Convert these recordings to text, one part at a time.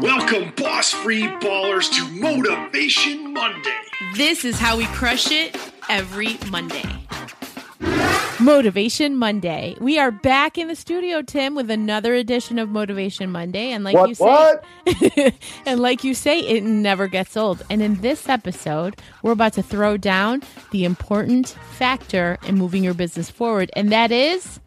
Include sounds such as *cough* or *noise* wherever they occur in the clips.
Welcome, boss free ballers, to Motivation Monday. This is how we crush it every Monday. Motivation Monday. We are back in the studio, Tim, with another edition of Motivation Monday. And like What- you say, what? *laughs* and like you say, it never gets old. And in this episode, we're about to throw down the important factor in moving your business forward, and that is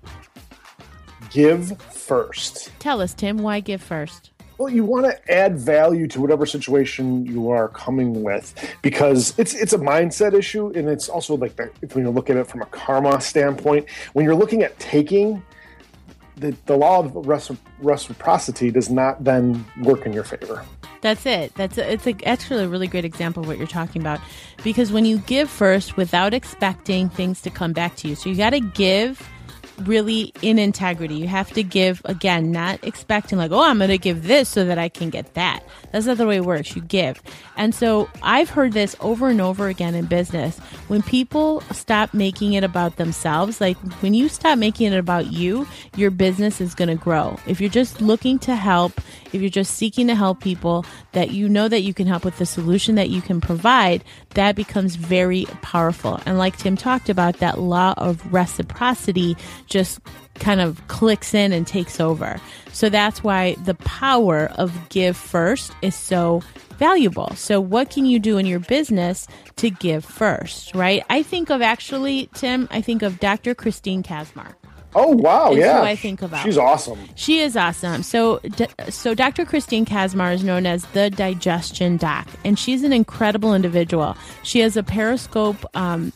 Give first. tell us, Tim, why give first? Well, you want to add value to whatever situation you are coming with because it's it's a mindset issue, and it's also like the, if you look at it from a karma standpoint. When you're looking at taking, the, the law of reciprocity does not then work in your favor. That's it. That's a, it's a, actually a really great example of what you're talking about because when you give first without expecting things to come back to you, so you got to give really in integrity. You have to give again, not expecting like, oh, I'm going to give this so that I can get that. That's not the way it works. You give. And so I've heard this over and over again in business. When people stop making it about themselves, like when you stop making it about you, your business is going to grow. If you're just looking to help, if you're just seeking to help people that you know that you can help with the solution that you can provide, that becomes very powerful. And like Tim talked about, that law of reciprocity just kind of clicks in and takes over. So that's why the power of give first is so valuable. So what can you do in your business to give first, right? I think of actually, Tim, I think of Dr. Christine Kazmar. Oh wow, Is yeah, who I think about. She's awesome. She is awesome. So, d- so Dr. Christine Kazmar is known as the Digestion Doc, and she's an incredible individual. She has a Periscope um,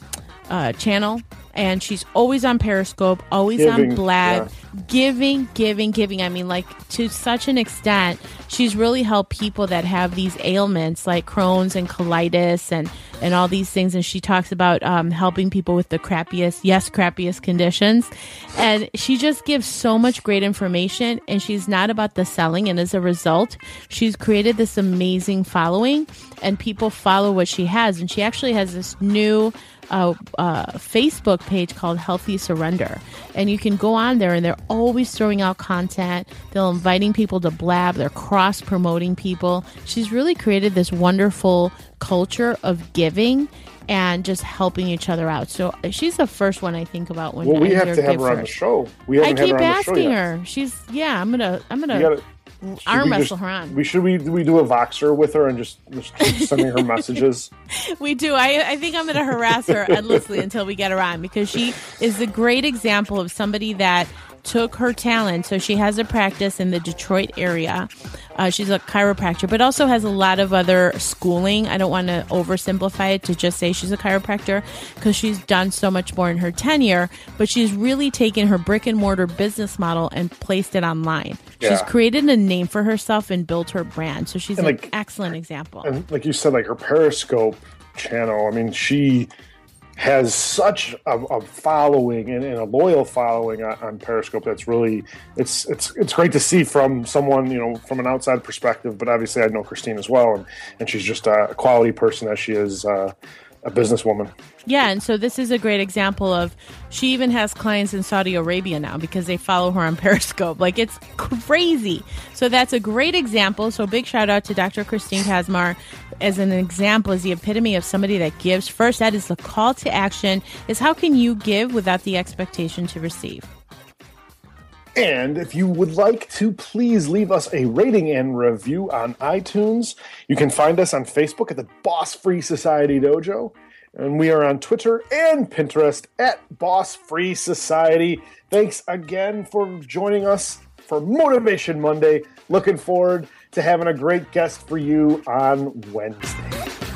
uh, channel, and she's always on Periscope, always Giving, on Blab, giving, giving, giving. I mean, like to such an extent, she's really helped people that have these ailments like Crohn's and colitis and and all these things. And she talks about um, helping people with the crappiest, yes, crappiest conditions. And she just gives so much great information. And she's not about the selling. And as a result, she's created this amazing following, and people follow what she has. And she actually has this new a, uh Facebook page called Healthy Surrender. And you can go on there and they're always throwing out content. They're inviting people to blab. They're cross promoting people. She's really created this wonderful culture of giving and just helping each other out. So she's the first one I think about when Well, we have to have her on the show. We I keep her on the show asking her. She's yeah. I'm gonna I'm gonna gotta- arm we wrestle just- her on. We should we we do a Voxer with her and just, just keep sending her *laughs* messages. We do. I, I think I'm going to harass her endlessly until we get her on because she is a great example of somebody that took her talent. So she has a practice in the Detroit area. Uh, she's a chiropractor, but also has a lot of other schooling. I don't want to oversimplify it to just say she's a chiropractor because she's done so much more in her tenure, but she's really taken her brick and mortar business model and placed it online. She's created a name for herself and built her brand. So she's And, an like- excellent example. and like you said, like her Periscope channel. I mean, she has such a, a following and, and a loyal following on, on Periscope. That's really it's it's it's great to see from someone you know from an outside perspective. But obviously, I know Christine as well, and and she's just a quality person as she is uh, a businesswoman. Yeah, and so this is a great example of she even has clients in Saudi Arabia now because they follow her on *laughs* Periscope. Like it's crazy. So that's a great example. So big shout out to Dr. Christine Kazmar as an example, as the epitome of somebody that gives. First, that is the call to action is how can you give without the expectation to receive? And if you would like to, please leave us a rating and review on iTunes. You can find us on Facebook at the Boss Free Society Dojo. And we are on Twitter and Pinterest at Boss Free Society. Thanks again for joining us for Motivation Monday. Looking forward to having a great guest for you on Wednesday.